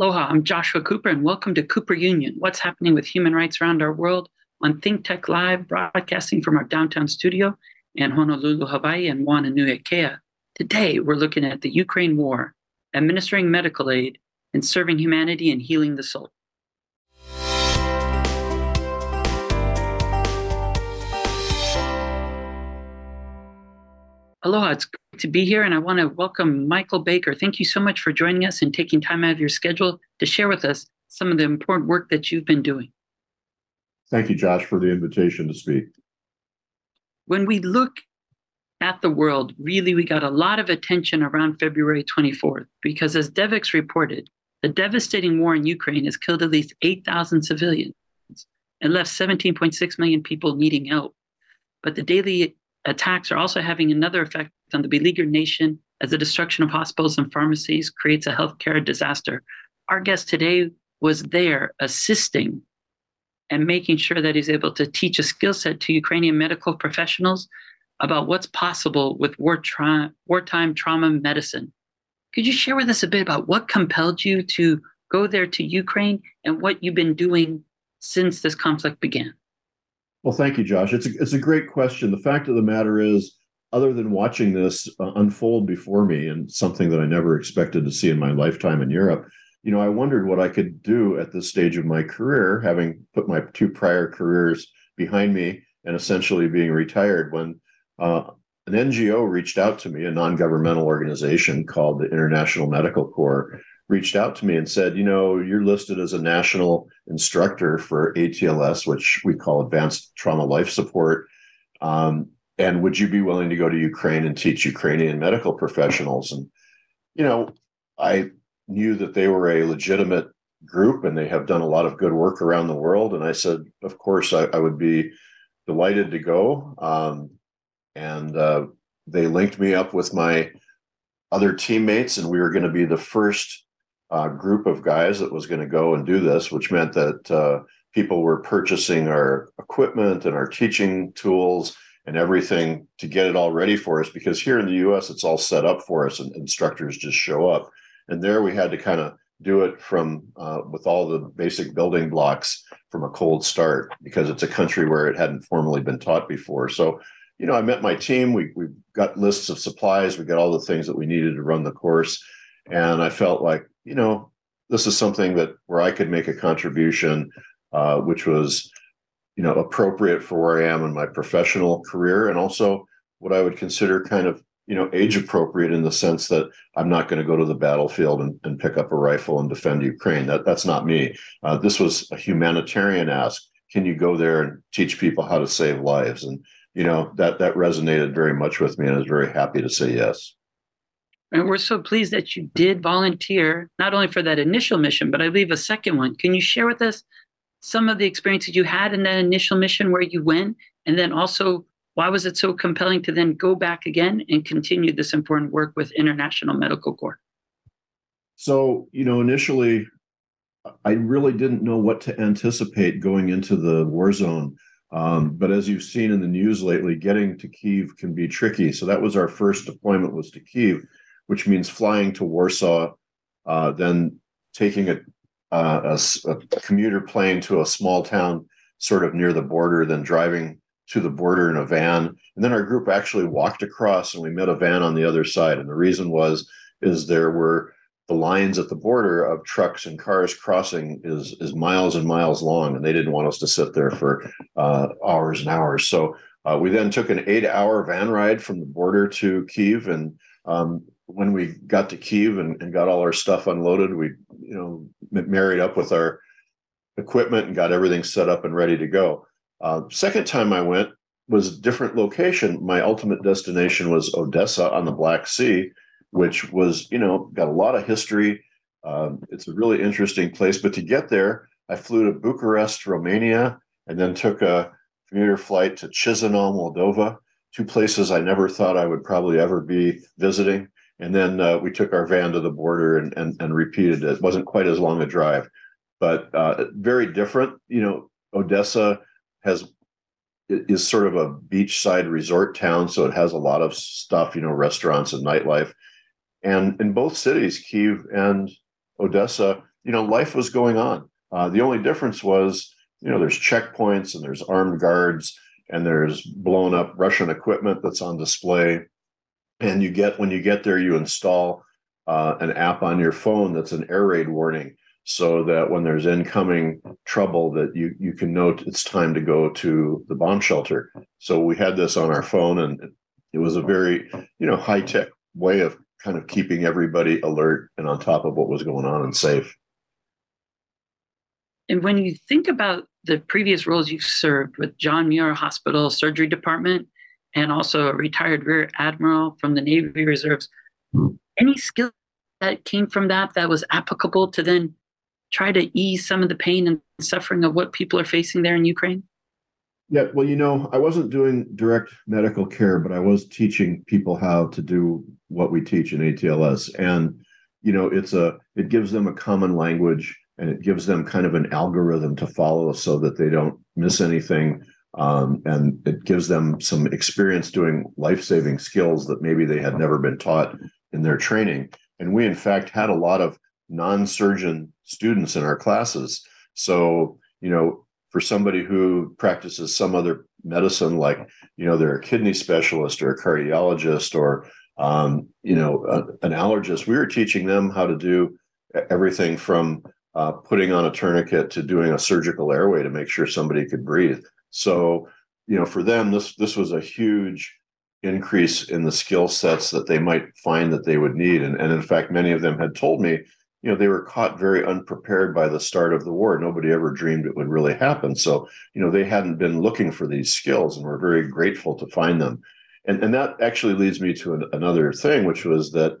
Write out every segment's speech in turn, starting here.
Aloha, I'm Joshua Cooper, and welcome to Cooper Union What's Happening with Human Rights Around Our World on Think Tech Live, broadcasting from our downtown studio in Honolulu, Hawaii, and Whananui, Today, we're looking at the Ukraine war, administering medical aid, and serving humanity and healing the soul. Aloha, it's great to be here, and I want to welcome Michael Baker. Thank you so much for joining us and taking time out of your schedule to share with us some of the important work that you've been doing. Thank you, Josh, for the invitation to speak. When we look at the world, really, we got a lot of attention around February 24th because, as Devex reported, the devastating war in Ukraine has killed at least 8,000 civilians and left 17.6 million people needing help. But the daily attacks are also having another effect on the beleaguered nation as the destruction of hospitals and pharmacies creates a healthcare disaster. Our guest today was there assisting and making sure that he's able to teach a skill set to Ukrainian medical professionals about what's possible with war tra- wartime trauma medicine. Could you share with us a bit about what compelled you to go there to Ukraine and what you've been doing since this conflict began? Well, thank you, Josh. It's a, it's a great question. The fact of the matter is, other than watching this uh, unfold before me and something that I never expected to see in my lifetime in Europe, you know, I wondered what I could do at this stage of my career, having put my two prior careers behind me and essentially being retired when uh, an NGO reached out to me, a non governmental organization called the International Medical Corps, reached out to me and said, you know, you're listed as a national instructor for ATLS, which we call Advanced Trauma Life Support. Um, and would you be willing to go to Ukraine and teach Ukrainian medical professionals? And, you know, I knew that they were a legitimate group and they have done a lot of good work around the world. And I said, of course, I, I would be delighted to go. Um, and uh, they linked me up with my other teammates, and we were going to be the first uh, group of guys that was going to go and do this, which meant that uh, people were purchasing our equipment and our teaching tools and everything to get it all ready for us. Because here in the US, it's all set up for us and instructors just show up. And there we had to kind of do it from uh, with all the basic building blocks from a cold start because it's a country where it hadn't formally been taught before. So, you know, I met my team. We we got lists of supplies. We got all the things that we needed to run the course, and I felt like you know, this is something that where I could make a contribution, uh, which was, you know, appropriate for where I am in my professional career, and also what I would consider kind of, you know, age appropriate in the sense that I'm not going to go to the battlefield and, and pick up a rifle and defend Ukraine. That that's not me. Uh, this was a humanitarian ask. Can you go there and teach people how to save lives? And you know that that resonated very much with me, and I was very happy to say yes. And we're so pleased that you did volunteer, not only for that initial mission, but I believe a second one. Can you share with us some of the experiences you had in that initial mission where you went? And then also, why was it so compelling to then go back again and continue this important work with International Medical Corps? So, you know, initially, I really didn't know what to anticipate going into the war zone. Um, but as you've seen in the news lately, getting to Kiev can be tricky. So that was our first deployment was to Kiev which means flying to Warsaw, uh, then taking a, uh, a, a, commuter plane to a small town sort of near the border, then driving to the border in a van. And then our group actually walked across and we met a van on the other side. And the reason was, is there were the lines at the border of trucks and cars crossing is is miles and miles long, and they didn't want us to sit there for uh, hours and hours. So uh, we then took an eight-hour van ride from the border to Kiev, and um, when we got to Kiev and, and got all our stuff unloaded, we you know married up with our equipment and got everything set up and ready to go. Uh, second time I went was a different location. My ultimate destination was Odessa on the Black Sea, which was you know got a lot of history. Um, it's a really interesting place. But to get there, I flew to Bucharest, Romania, and then took a commuter flight to Chisinau, Moldova. Two places I never thought I would probably ever be visiting and then uh, we took our van to the border and, and, and repeated it. It wasn't quite as long a drive, but uh, very different. You know, Odessa has is sort of a beachside resort town, so it has a lot of stuff. You know, restaurants and nightlife. And in both cities, Kiev and Odessa, you know, life was going on. Uh, the only difference was, you know, there's checkpoints and there's armed guards and there's blown up Russian equipment that's on display. And you get when you get there, you install uh, an app on your phone that's an air raid warning, so that when there's incoming trouble, that you you can note it's time to go to the bomb shelter. So we had this on our phone, and it was a very you know high tech way of kind of keeping everybody alert and on top of what was going on and safe. And when you think about the previous roles you've served with John Muir Hospital Surgery Department and also a retired Rear Admiral from the Navy Reserves, any skill that came from that that was applicable to then try to ease some of the pain and suffering of what people are facing there in Ukraine? Yeah, well, you know, I wasn't doing direct medical care, but I was teaching people how to do what we teach in ATLS. And, you know, it's a it gives them a common language and it gives them kind of an algorithm to follow so that they don't miss anything. Um, and it gives them some experience doing life saving skills that maybe they had never been taught in their training. And we, in fact, had a lot of non surgeon students in our classes. So, you know, for somebody who practices some other medicine, like, you know, they're a kidney specialist or a cardiologist or, um, you know, a, an allergist, we were teaching them how to do everything from uh, putting on a tourniquet to doing a surgical airway to make sure somebody could breathe. So, you know, for them, this this was a huge increase in the skill sets that they might find that they would need. And, and in fact, many of them had told me, you know, they were caught very unprepared by the start of the war. Nobody ever dreamed it would really happen. So, you know, they hadn't been looking for these skills and were very grateful to find them. And, and that actually leads me to an, another thing, which was that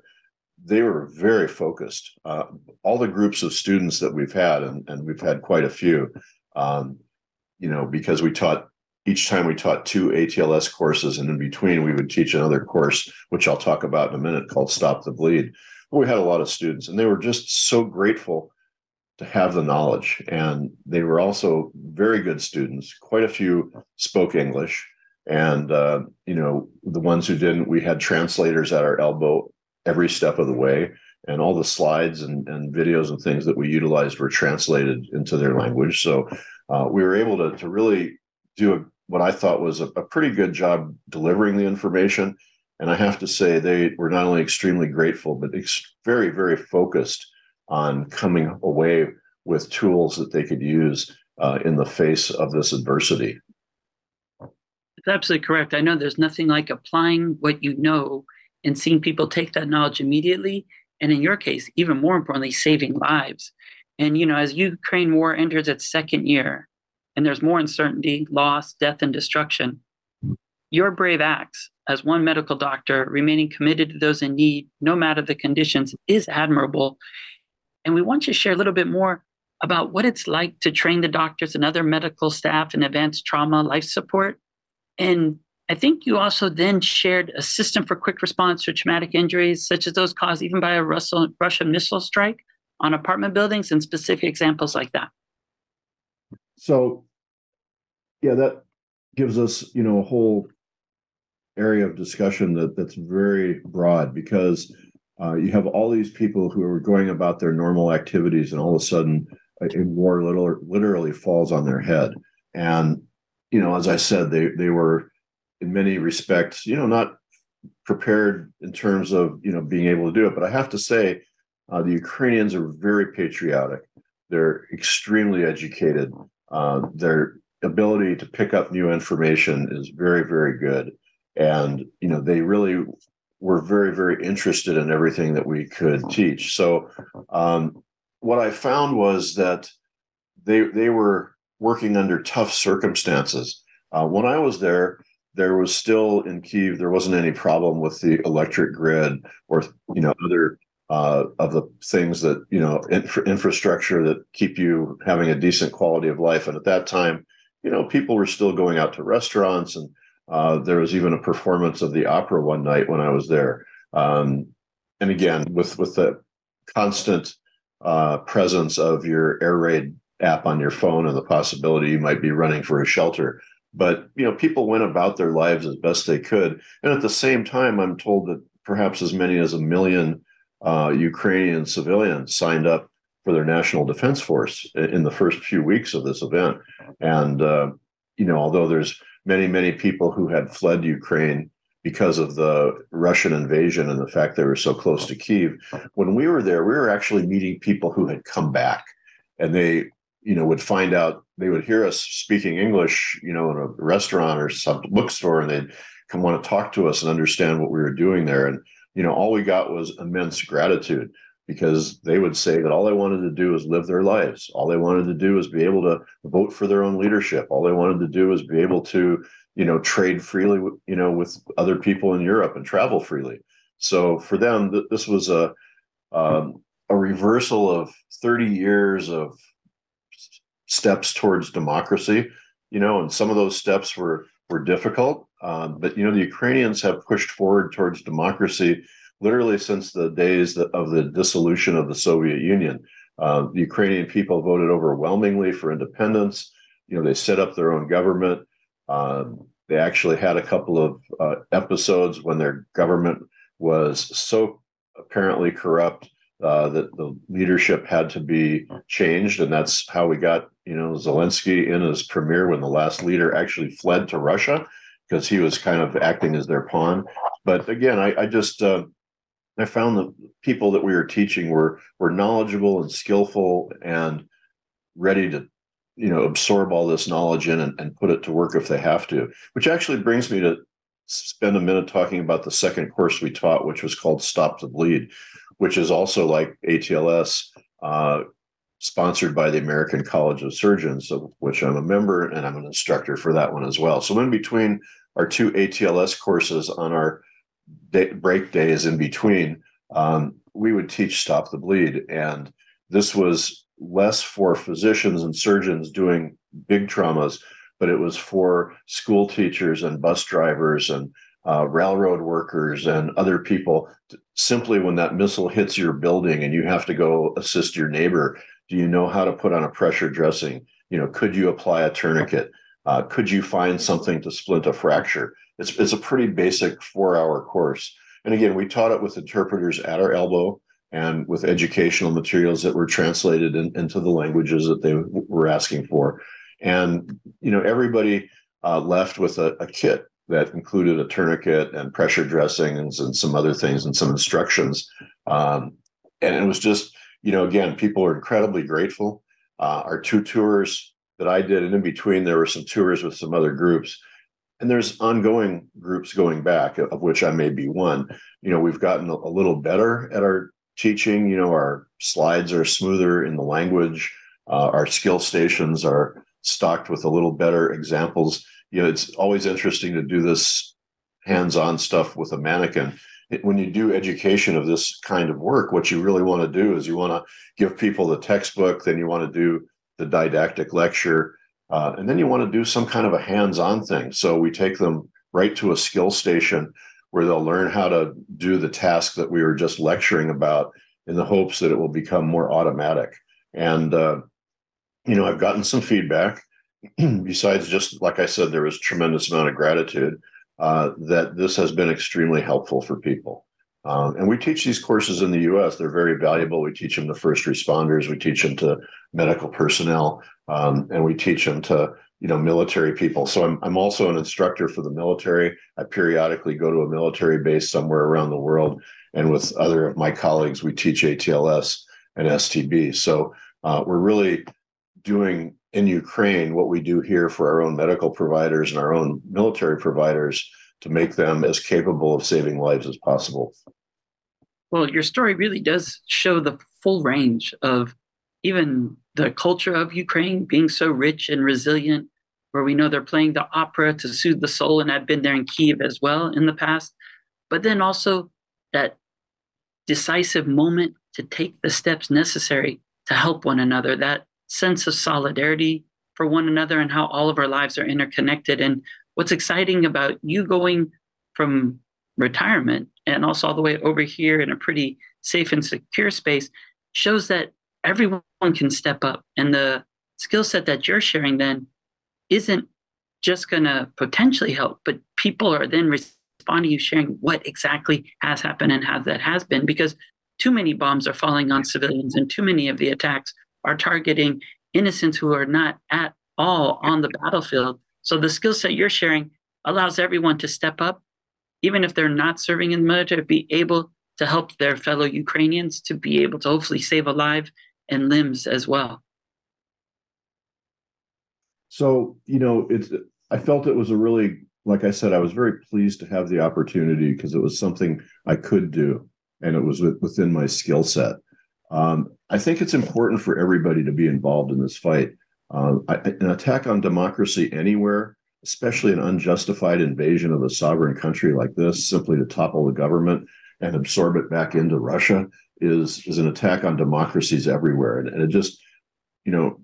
they were very focused. Uh, all the groups of students that we've had, and, and we've had quite a few, um, you know, because we taught each time we taught two ATLS courses, and in between we would teach another course, which I'll talk about in a minute, called Stop the Bleed. We had a lot of students, and they were just so grateful to have the knowledge. And they were also very good students. Quite a few spoke English, and uh, you know, the ones who didn't, we had translators at our elbow every step of the way. And all the slides and, and videos and things that we utilized were translated into their language. So uh, we were able to, to really do a, what I thought was a, a pretty good job delivering the information. And I have to say, they were not only extremely grateful, but ex- very, very focused on coming away with tools that they could use uh, in the face of this adversity. It's absolutely correct. I know there's nothing like applying what you know and seeing people take that knowledge immediately. And in your case, even more importantly, saving lives. And, you know, as Ukraine war enters its second year and there's more uncertainty, loss, death, and destruction, your brave acts as one medical doctor, remaining committed to those in need, no matter the conditions, is admirable. And we want you to share a little bit more about what it's like to train the doctors and other medical staff in advanced trauma life support and I think you also then shared a system for quick response to traumatic injuries, such as those caused even by a Russian missile strike on apartment buildings, and specific examples like that. So, yeah, that gives us, you know, a whole area of discussion that that's very broad because uh, you have all these people who are going about their normal activities, and all of a sudden, a war literally, literally falls on their head. And you know, as I said, they they were in many respects, you know, not prepared in terms of you know being able to do it. But I have to say, uh, the Ukrainians are very patriotic. They're extremely educated. Uh, their ability to pick up new information is very, very good, and you know they really were very, very interested in everything that we could teach. So, um, what I found was that they they were working under tough circumstances. Uh, when I was there, there was still in Kiev, there wasn't any problem with the electric grid or you know other uh, of the things that you know infra- infrastructure that keep you having a decent quality of life. And at that time, you know, people were still going out to restaurants, and uh, there was even a performance of the opera one night when I was there. Um, and again, with with the constant uh, presence of your air raid app on your phone and the possibility you might be running for a shelter but you know people went about their lives as best they could and at the same time i'm told that perhaps as many as a million uh, ukrainian civilians signed up for their national defense force in the first few weeks of this event. And, uh, you know, although there's many, many people who had fled Ukraine because of the Russian invasion and the fact they were so close to Kiev, when we were there, we were actually meeting people who had come back and they, you know, would find out they would hear us speaking English, you know, in a restaurant or some bookstore, and they'd come want to talk to us and understand what we were doing there. And, you know, all we got was immense gratitude because they would say that all they wanted to do was live their lives. All they wanted to do was be able to vote for their own leadership. All they wanted to do was be able to, you know, trade freely, you know, with other people in Europe and travel freely. So for them, th- this was a um, a reversal of 30 years of steps towards democracy. You know, and some of those steps were were difficult, um, but you know, the Ukrainians have pushed forward towards democracy literally since the days of the dissolution of the Soviet Union. Uh, the Ukrainian people voted overwhelmingly for independence. You know, they set up their own government. Um, they actually had a couple of uh, episodes when their government was so apparently corrupt uh, that the leadership had to be changed, and that's how we got you know Zelensky in as premier when the last leader actually fled to Russia because he was kind of acting as their pawn. But again, I, I just uh, I found the people that we were teaching were were knowledgeable and skillful and ready to you know absorb all this knowledge in and, and put it to work if they have to which actually brings me to spend a minute talking about the second course we taught which was called stop the bleed which is also like atls uh, sponsored by the american college of surgeons of which i'm a member and i'm an instructor for that one as well so in between our two atls courses on our day, break days in between, um, we would teach Stop the Bleed. And this was less for physicians and surgeons doing big traumas, but it was for school teachers and bus drivers and uh, railroad workers and other people. Simply when that missile hits your building and you have to go assist your neighbor, do you know how to put on a pressure dressing? You know, could you apply a tourniquet? Uh, could you find something to splint a fracture? It's it's a pretty basic four hour course. And again, we taught it with interpreters at our elbow and with educational materials that were translated in, into the languages that they were asking for. And you know, everybody uh, left with a, a, kit that included a tourniquet and pressure dressings and some other things and some instructions. Um, and it was just, you know, again, people are incredibly grateful. Uh, our two tours that I did, and in between, there were some tours with some other groups. And there's ongoing groups going back of which i may be one. You know we've gotten a, little better at our teaching. You know our slides are smoother in the language. Uh, our skill stations are stocked with a little better examples you know it's always interesting to do this hands-on stuff with a mannequin it, when you do education of this kind of work what you really want to do is you want to give people the textbook then you want to do the didactic lecture uh, and then you want to do some kind of a hands on thing. So we take them right to a skill station where they'll learn how to do the task that we were just lecturing about in the hopes that it will become more automatic. And, uh, you know, I've gotten some feedback. Besides, just like I said, there was tremendous amount of gratitude uh, that this has been extremely helpful for people. Um, and we teach these courses in the US. They're very valuable. We teach them to first responders, we teach them to medical personnel, um, and we teach them to you know military people. So I'm I'm also an instructor for the military. I periodically go to a military base somewhere around the world, and with other of my colleagues, we teach ATLS and STB. So uh, we're really doing in Ukraine what we do here for our own medical providers and our own military providers to make them as capable of saving lives as possible. Well, your story really does show the full range of even the culture of Ukraine being so rich and resilient, where we know they're playing the opera to soothe the soul. And I've been there in Kiev as well in the past. But then also that decisive moment to take the steps necessary to help one another, that sense of solidarity for one another, and how all of our lives are interconnected. And what's exciting about you going from retirement and also all the way over here in a pretty safe and secure space shows that everyone can step up and the skill set that you're sharing then isn't just going to potentially help but people are then responding you sharing what exactly has happened and how that has been because too many bombs are falling on civilians and too many of the attacks are targeting innocents who are not at all on the battlefield. So the skill set you're sharing allows everyone to step up, even if they're not serving in the military, be able to help their fellow Ukrainians to be able to hopefully save a life and limbs as well. So, you know, it's I felt it was a really like I said, I was very pleased to have the opportunity because it was something I could do and it was within my skill set. Um, I think it's important for everybody to be involved in this fight. Uh, I, an attack on democracy anywhere, especially an unjustified invasion of a sovereign country like this, simply to topple the government and absorb it back into Russia, is is an attack on democracies everywhere. And, and it just, you know,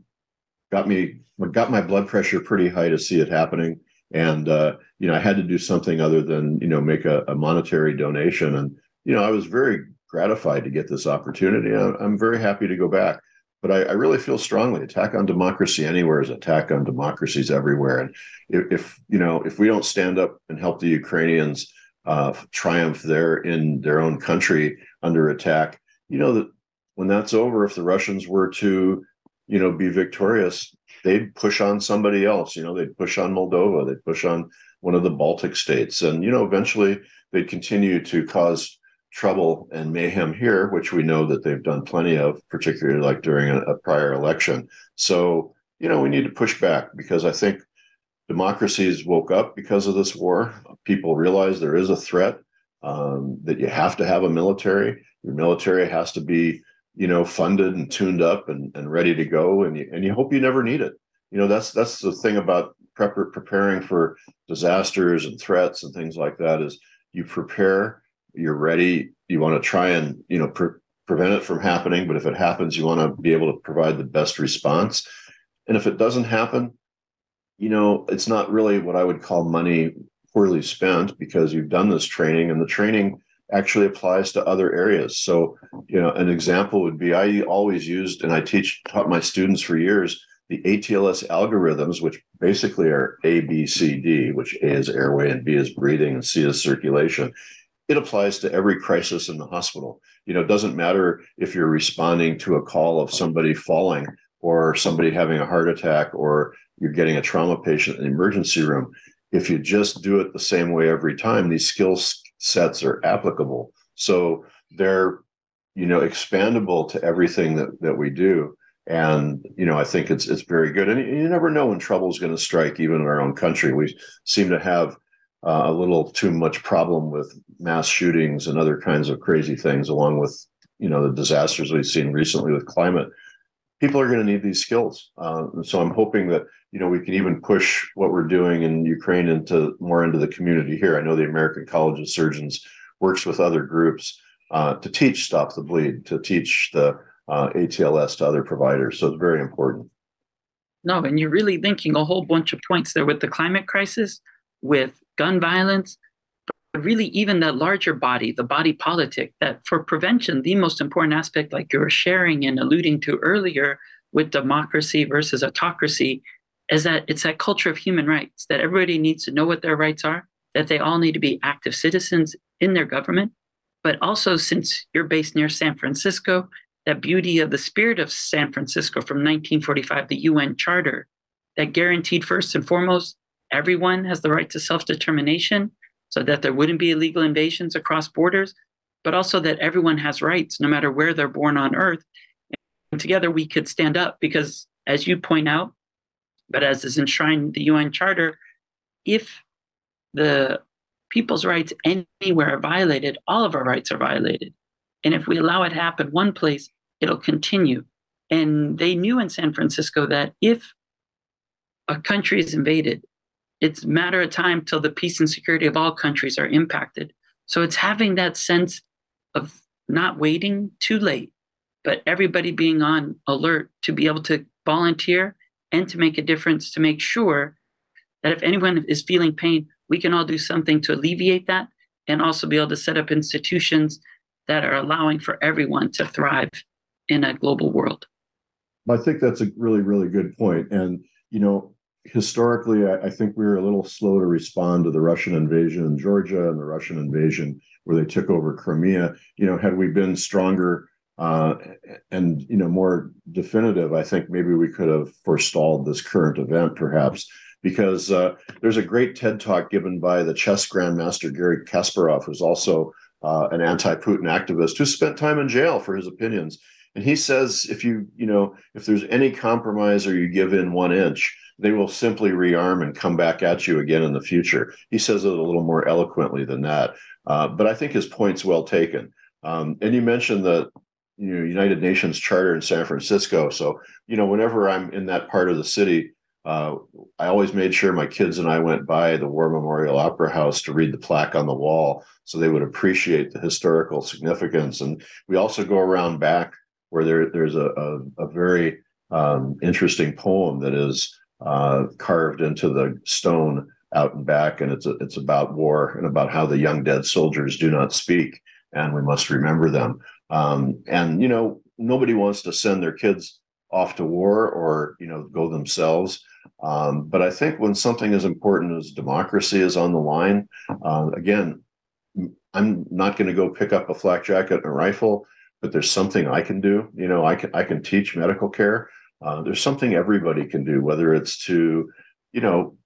got me got my blood pressure pretty high to see it happening. And uh, you know, I had to do something other than you know make a, a monetary donation. And you know, I was very gratified to get this opportunity. I'm very happy to go back. But I, I, really feel strongly attack on democracy anywhere is attack on democracies everywhere. And if, if you know if we don't stand up and help the Ukrainians uh, triumph there in their own country under attack, you know that when that's over, if the Russians were to you know be victorious, they'd push on somebody else. You know they'd push on Moldova, they'd push on one of the Baltic states, and you know eventually they'd continue to cause trouble and mayhem here, which we know that they've done plenty of, particularly like during a, a prior election. So, you know, we need to push back because I think democracies woke up because of this war. People realize there is a threat, um, that you have to have a military. Your military has to be, you know, funded and tuned up and, and ready to go. And you, and you hope you never need it. You know, that's that's the thing about prep- preparing for disasters and threats and things like that is you prepare you're ready you want to try and you know pre- prevent it from happening but if it happens you want to be able to provide the best response. And if it doesn't happen you know it's not really what i would call money poorly spent because you've done this training and the training actually applies to other areas. So you know an example would be i always used and i teach taught my students for years the ATLS algorithms, which basically are A, B, C, D, which A is airway and B is breathing and C is circulation it applies to every crisis in the hospital. You know, it doesn't matter if you're responding to a call of somebody falling or somebody having a heart attack or you're getting a trauma patient in the emergency room. If you just do it the same way every time, these skill sets are applicable. So they're, you know, expandable to everything that, that we do. And, you know, I think it's it's very good. And you never know when trouble is going to strike, even in our own country. We seem to have uh, a little too much problem with mass shootings and other kinds of crazy things, along with you know the disasters we've seen recently with climate. People are going to need these skills, uh, so I'm hoping that you know we can even push what we're doing in Ukraine into more into the community here. I know the American College of Surgeons works with other groups uh, to teach Stop the Bleed, to teach the uh, ATLS to other providers. So it's very important. No, and you're really linking a whole bunch of points there with the climate crisis, with gun violence, but really even that larger body, the body politic, that for prevention, the most important aspect, like you were sharing and alluding to earlier with democracy versus autocracy, is that it's that culture of human rights, that everybody needs to know what their rights are, that they all need to be active citizens in their government. But also, since you're based near San Francisco, that beauty of the spirit of San Francisco from 1945, the UN Charter, that guaranteed first and foremost everyone has the right to self determination so that there wouldn't be illegal invasions across borders, but also that everyone has rights no matter where they're born on earth. And together we could stand up because, as you point out, but as is enshrined in the UN Charter, if the people's rights anywhere are violated, all of our rights are violated. And if we allow it to happen one place, it'll continue. And they knew in San Francisco that if a country is invaded, it's a matter of time till the peace and security of all countries are impacted. So it's having that sense of not waiting too late, but everybody being on alert to be able to volunteer and to make a difference to make sure that if anyone is feeling pain, we can all do something to alleviate that and also be able to set up institutions that are allowing for everyone to thrive in a global world. I think that's a really, really good point. And, you know, historically, I, I, think we were a little slow to respond to the Russian invasion in Georgia and the Russian invasion where they took over Crimea. You know, had we been stronger uh, and you know more definitive, I think maybe we could have forestalled this current event, perhaps. Because uh, there's a great TED talk given by the chess grandmaster Garry Kasparov, who's also uh, an anti-Putin activist who spent time in jail for his opinions. And he says, if you you know if there's any compromise or you give in one inch, they will simply rearm and come back at you again in the future. He says it a little more eloquently than that, uh, but I think his point's well taken. Um, and you mentioned the you know United Nations Charter in San Francisco. So you know whenever I'm in that part of the city, uh, I always made sure my kids and I went by the War Memorial Opera House to read the plaque on the wall, so they would appreciate the historical significance. And we also go around back where there there's a a, a very um, interesting poem that is uh, carved into the stone out and back, and it's a, it's about war and about how the young dead soldiers do not speak, and we must remember them. Um, and you know, nobody wants to send their kids off to war or you know go themselves. Um, but I think when something as important as democracy is on the line, uh, again, I'm not going to go pick up a flak jacket and a rifle, but there's something I can do. You know, I can I can teach medical care. Uh, there's something everybody can do, whether it's to, you know,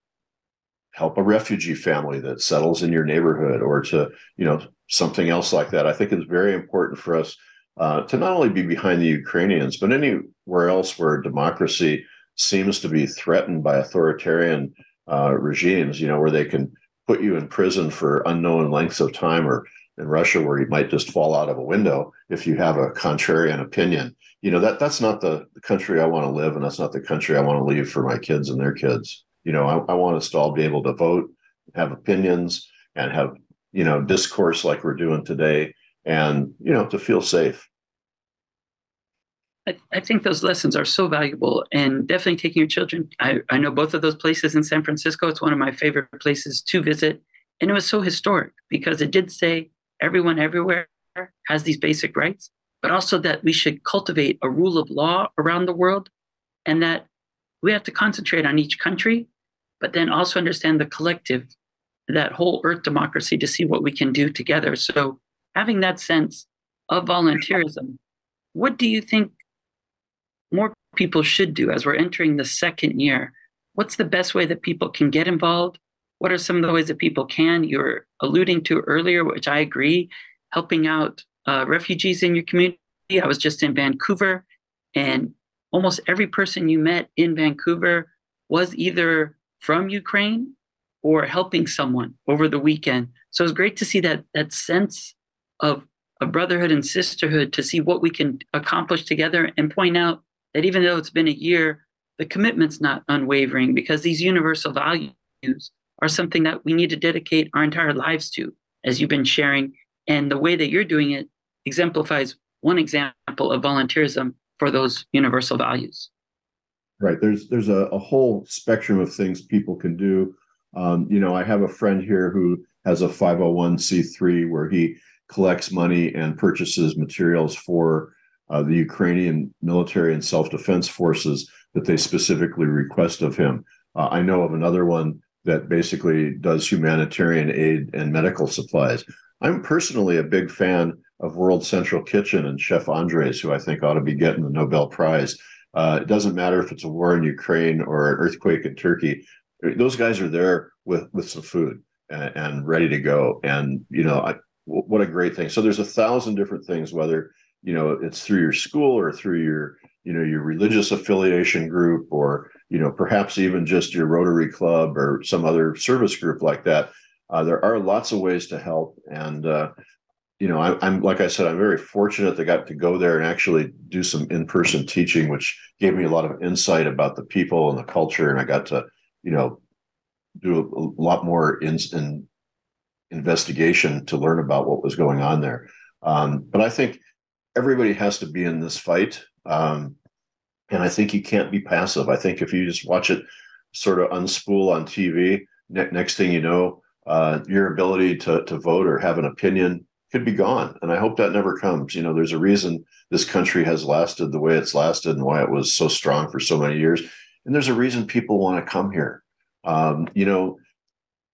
help a refugee family that settles in your neighborhood or to, you know, something else like that. I think it's very important for us uh, to not only be behind the Ukrainians, but anywhere else where democracy seems to be threatened by authoritarian uh, regimes, you know, where they can put you in prison for unknown lengths of time or in Russia where you might just fall out of a window if you have a contrarian opinion. You know, that that's not the, the country I want to live and that's not the country I want to leave for my kids and their kids. You know, I, I want us to all be able to vote, have opinions, and have, you know, discourse like we're doing today and, you know, to feel safe. I, I think those lessons are so valuable and definitely taking your children. I, I know both of those places in San Francisco. It's one of my favorite places to visit. And it was so historic because it did say everyone everywhere has these basic rights, but also that we should cultivate a rule of law around the world and that we have to concentrate on each country, but then also understand the collective, that whole earth democracy to see what we can do together. So having that sense of volunteerism, what do you think more people should do as we're entering the second year? What's the best way that people can get involved? What are some of the ways that people can? You're alluding to earlier, which I agree, helping out uh, refugees in your community. I was just in Vancouver, and almost every person you met in Vancouver was either from Ukraine or helping someone over the weekend. So it's great to see that that sense of a brotherhood and sisterhood to see what we can accomplish together and point out that even though it's been a year, the commitment's not unwavering because these universal values are something that we need to dedicate our entire lives to, as you've been sharing. And the way that you're doing it exemplifies one example of volunteerism for those universal values. Right. There's there's a, a whole spectrum of things people can do. Um, you know, I have a friend here who has a 501c3 where he collects money and purchases materials for uh, the Ukrainian military and self-defense forces that they specifically request of him. Uh, I know of another one that basically does humanitarian aid and medical supplies. I'm personally a big fan of World Central Kitchen and Chef Andres, who I think ought to be getting the Nobel Prize. Uh, it doesn't matter if it's a war in Ukraine or an earthquake in Turkey; those guys are there with with some food and, and ready to go. And you know, what a great thing! So there's a thousand different things, whether you know it's through your school or through your you know your religious affiliation group or you know perhaps even just your rotary club or some other service group like that uh, there are lots of ways to help. And uh, you know I, am like i said i'm very fortunate that I got to go there and actually do some in-person teaching which gave me a lot of insight about the people and the culture. And i got to you know do a, a lot more in, in investigation to learn about what was going on there. Um, but i think everybody has to be in this fight. Um, and I think you can't be passive. I think if you just watch it sort of unspool on TV, ne- next thing you know, uh, your ability to, to vote or have an opinion could be gone. And I hope that never comes. You know, there's a reason this country has lasted the way it's lasted and why it was so strong for so many years. And there's a reason people want to come here. Um, you know,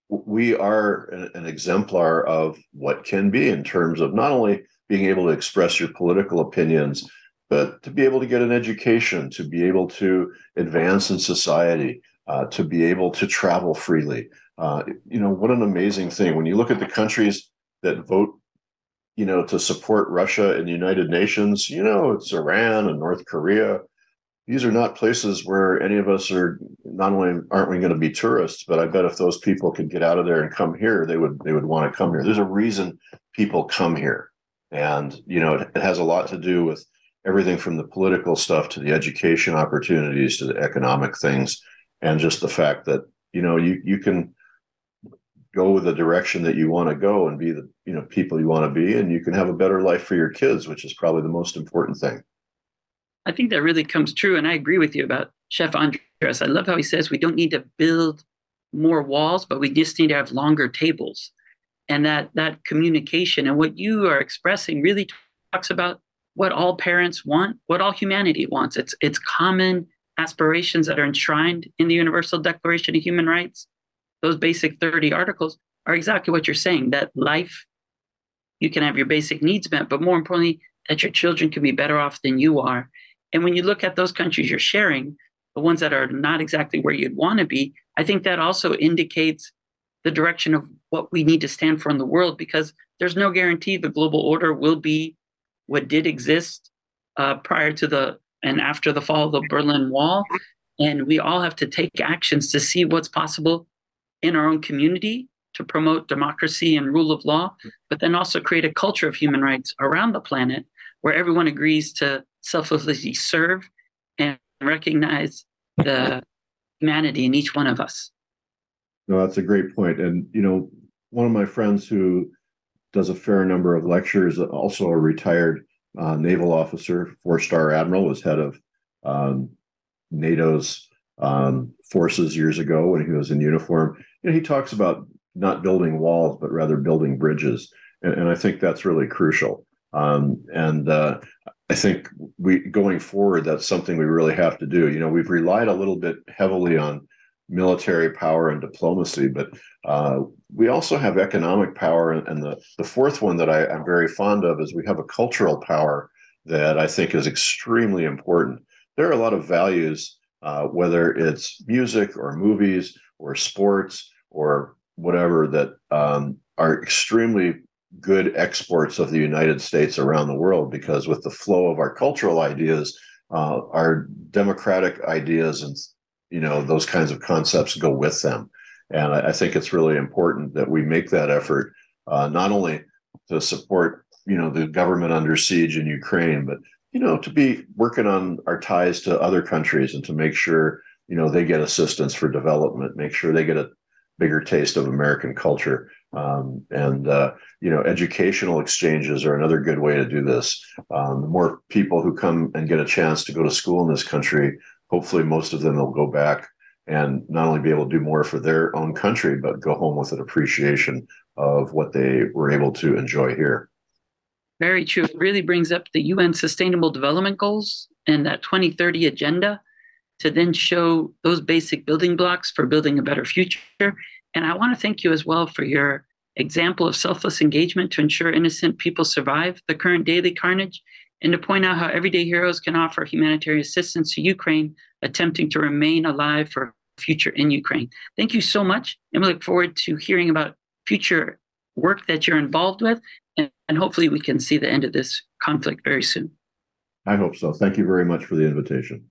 we are an, an exemplar of what can be in terms of not only being able to express your political opinions, but to be able to get an education, to be able to advance in society, uh, to be able to travel freely. Uh, you know, what an amazing thing. When you look at the countries that vote, you know, to support Russia and the United Nations, you know, it's Iran and North Korea. These are not places where any of us are not only aren't we going to be tourists, but I bet if those people could get out of there and come here, they would they would want to come here. There's a reason people come here. And, you know, it, it has a lot to do with everything from the political stuff to the education opportunities to the economic things. And just the fact that you know you you can go with the direction that you want to go and be the you know people you want to be and you can have a better life for your kids which is probably the most important thing. I think that really comes true and i agree with you about chef andres i love how he says we don't need to build more walls but we just need to have longer tables. And that that communication and what you are expressing really talks about what all parents want, what all humanity wants. It's it's common aspirations that are enshrined in the Universal Declaration of Human Rights. Those basic 30 articles are exactly what you're saying that life, you can have your basic needs met, but more importantly, that your children can be better off than you are. And when you look at those countries you're sharing, the ones that are not exactly where you'd want to be, I think that also indicates the direction of what we need to stand for in the world because there's no guarantee the global order will be what did exist uh, prior to the and after the fall of the Berlin Wall. And we all have to take actions to see what's possible in our own community to promote democracy and rule of law, but then also create a culture of human rights around the planet where everyone agrees to selflessly serve and recognize the humanity in each one of us. No, that's a great point. And, you know, one of my friends who does a fair number of lectures. Also, a retired uh, naval officer, four star admiral, was head of um, NATO's um, forces years ago when he was in uniform. Know, he talks about not building walls, but rather building bridges, and, and I think that's really crucial. Um, and uh, I think we going forward, that's something we really have to do. You know, we've relied a little bit heavily on military power and diplomacy, but uh, we also have economic power. And, the, the fourth one that I, I'm very fond of is we have a cultural power that I think is extremely important. There are a lot of values, uh, whether it's music or movies or sports or whatever, that um, are extremely good exports of the United States around the world because with the flow of our cultural ideas, uh, our democratic ideas and you know those kinds of concepts go with them. And i, I think it's really important that we make that effort uh, not only to support you know the government under siege in ukraine but you know to be working on our ties to other countries and to make sure you know they get assistance for development make sure they get a bigger taste of american culture. Um, and uh, you know educational exchanges are another good way to do this. Um, the more people who come and get a chance to go to school in this country hopefully most of them will go back and not only be able to do more for their own country, but go home with an appreciation of what they were able to enjoy here. Very true. It really brings up the UN Sustainable Development Goals and that 2030 agenda to then show those basic building blocks for building a better future. And I want to thank you as well for your example of selfless engagement to ensure innocent people survive the current daily carnage and to point out how everyday heroes can offer humanitarian assistance to Ukraine, attempting to remain alive for a future in Ukraine. Thank you so much, and we look forward to hearing about future work that you're involved with, and, and hopefully we can see the end of this conflict very soon. I hope so. Thank you very much for the invitation.